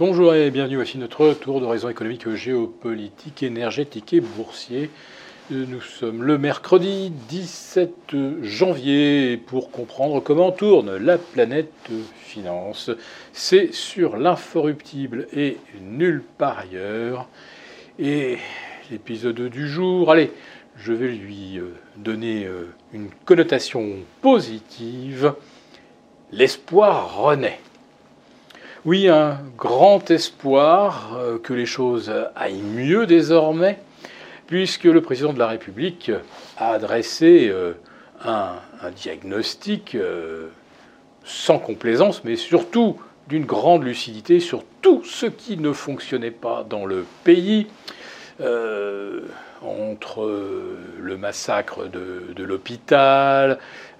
Bonjour et bienvenue, voici notre tour d'horizon économique, géopolitique, énergétique et boursier. Nous sommes le mercredi 17 janvier pour comprendre comment tourne la planète finance. C'est sur l'inforruptible et nulle part ailleurs. Et l'épisode du jour, allez, je vais lui euh, donner euh, une connotation positive. L'espoir renaît. Oui, un grand espoir euh, que les choses aillent mieux désormais, puisque le président de la République a adressé un, diagnostic sans complaisance, mais surtout d'une grande lucidité sur tout ce qui ne fonctionnait pas dans le pays entre euh, le massacre de, l'hôpital, euh,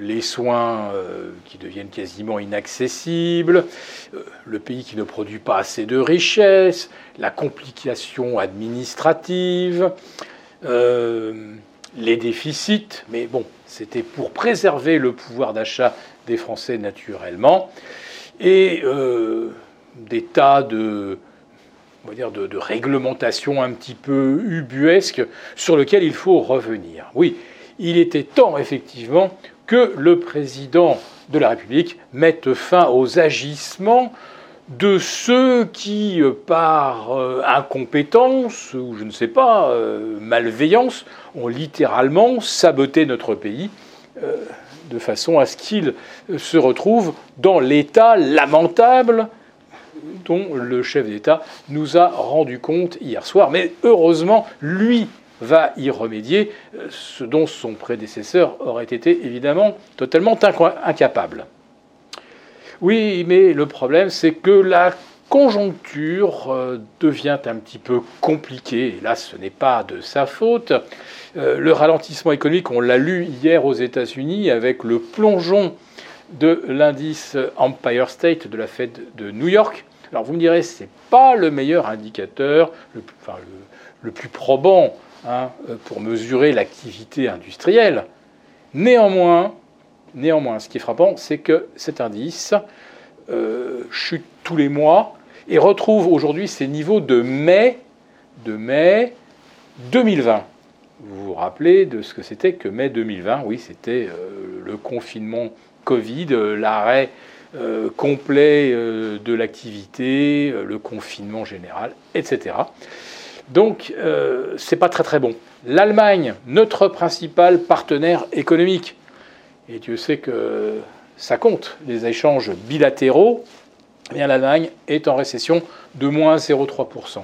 les soins euh, qui deviennent quasiment inaccessibles, le pays qui ne produit pas assez de richesses, la complication administrative, les déficits, mais bon, c'était pour préserver le pouvoir d'achat des Français naturellement, et des tas de on de, réglementation un petit peu ubuesque sur lequel il faut revenir. Oui, il était temps, effectivement, que le président de la République mette fin aux agissements de ceux qui, euh, par euh, incompétence ou je ne sais pas, euh, malveillance, ont littéralement saboté notre pays de façon à ce qu'il se retrouve dans l'état lamentable dont le chef d'État nous a rendu compte hier soir. Mais heureusement, lui va y remédier, euh, ce dont son prédécesseur aurait été évidemment totalement incapable. Oui, mais le problème, c'est que la conjoncture euh, devient un petit peu compliquée. Et là, ce n'est pas de sa faute. Euh, le ralentissement économique, on l'a lu hier aux États-Unis avec le plongeon de l'indice Empire State de la Fed de New York, alors vous me direz, ce n'est pas le meilleur indicateur, le, enfin, le, plus probant hein, pour mesurer l'activité industrielle. Néanmoins, néanmoins, ce qui est frappant, c'est que cet indice euh, chute tous les mois et retrouve aujourd'hui ses niveaux de mai, de mai 2020. Vous vous rappelez de ce que c'était que mai 2020 Oui, c'était euh, le confinement Covid, euh, l'arrêt euh, complet euh, de l'activité, euh, le confinement général, etc. Donc, c'est pas très très bon. L'Allemagne, notre principal partenaire économique, et Dieu sait que ça compte, les échanges bilatéraux, eh bien l'Allemagne est en récession de moins 0,3%.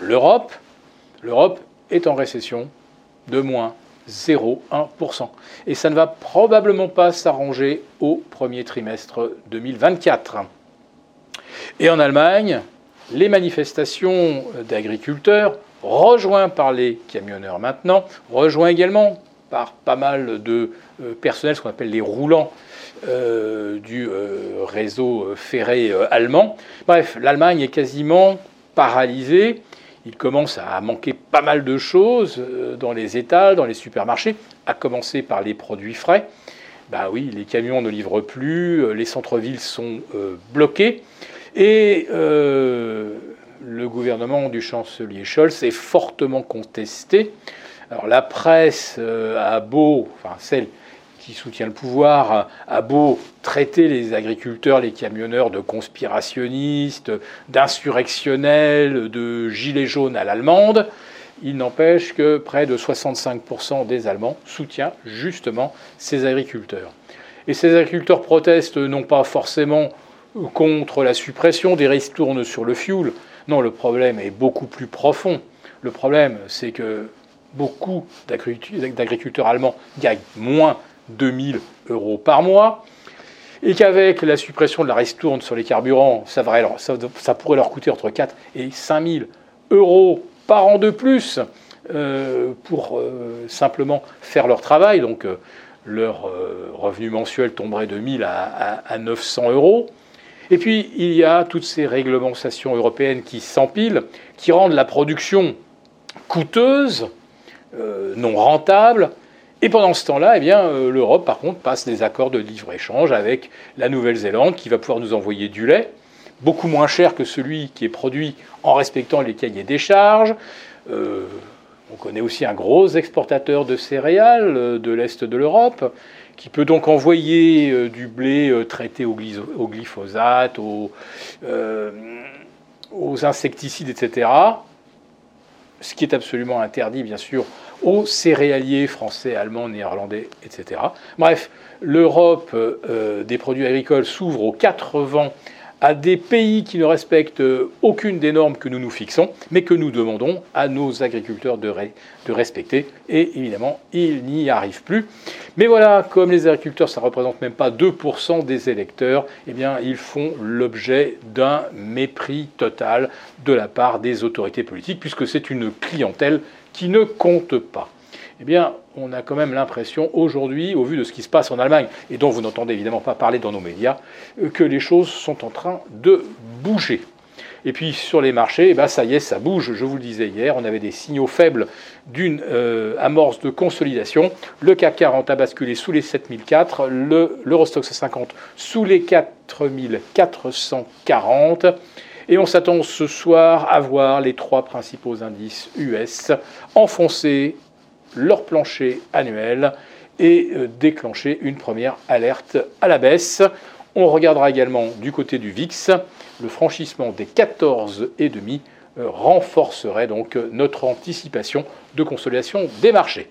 L'Europe, l'Europe est en récession de moins 0,1%. Et ça ne va probablement pas s'arranger au premier trimestre 2024. Et en Allemagne, les manifestations d'agriculteurs, rejoints par les camionneurs maintenant, rejoints également par pas mal de euh, personnel, ce qu'on appelle les roulants euh, du euh, réseau ferré allemand. Bref, l'Allemagne est quasiment paralysée il commence à manquer pas mal de choses dans les étals, dans les supermarchés, à commencer par les produits frais. Ben oui, les camions ne livrent plus, les centres-villes sont bloqués, et le gouvernement du chancelier Scholz est fortement contesté. Alors la presse a beau, enfin celle qui soutient le pouvoir a beau traiter les agriculteurs, les camionneurs de conspirationnistes, d'insurrectionnels, de gilets jaunes à l'allemande, il n'empêche que près de 65% des Allemands soutiennent justement ces agriculteurs. Et ces agriculteurs protestent non pas forcément contre la suppression des ristournes sur le fioul, non, le problème est beaucoup plus profond. Le problème, c'est que beaucoup d'agriculteurs allemands gagnent moins 2000 euros par mois, et qu'avec la suppression de la ristourne sur les carburants, ça, pourrait leur coûter entre 4 et 5000 euros par an de plus euh, pour euh, simplement faire leur travail. Donc euh, leur revenu mensuel tomberait de 1000 à, à, 900 euros. Et puis il y a toutes ces réglementations européennes qui s'empilent, qui rendent la production coûteuse, non rentable, et pendant ce temps-là, eh euh, l'Europe, par contre, passe des accords de libre-échange avec la Nouvelle-Zélande qui va pouvoir nous envoyer du lait. beaucoup moins cher que celui qui est produit en respectant les cahiers des charges. Euh, on connaît aussi un gros exportateur de céréales euh, de l'Est de l'Europe, qui peut donc envoyer euh, du blé traité au, glyphosate, aux, aux insecticides, etc. Ce qui est absolument interdit, bien sûr, aux céréaliers français, allemands, néerlandais, etc. Bref, l'Europe des produits agricoles s'ouvre aux quatre vents à des pays qui ne respectent aucune des normes que nous nous fixons, mais que nous demandons à nos agriculteurs de, respecter. Et évidemment, ils n'y arrivent plus. Mais voilà, comme les agriculteurs, ça ne représente même pas 2% des électeurs, eh ils font l'objet d'un mépris total de la part des autorités politiques, puisque c'est une clientèle qui ne compte pas eh bien, on a quand même l'impression aujourd'hui, au vu de ce qui se passe en Allemagne, et dont vous n'entendez évidemment pas parler dans nos médias, euh, que les choses sont en train de bouger. Et puis sur les marchés, eh ben, ça y est, ça bouge. Je vous le disais hier, on avait des signaux faibles d'une euh, amorce de consolidation. Le CAC 40 a basculé sous les 7004, l'Eurostox 50 sous les 4440. Et on s'attend ce soir à voir les trois principaux indices US enfoncés leur plancher annuel et euh, déclencher une première alerte à la baisse. On regardera également du côté du VIX, le franchissement des 14,5 euh, renforcerait donc notre anticipation de consolidation des marchés.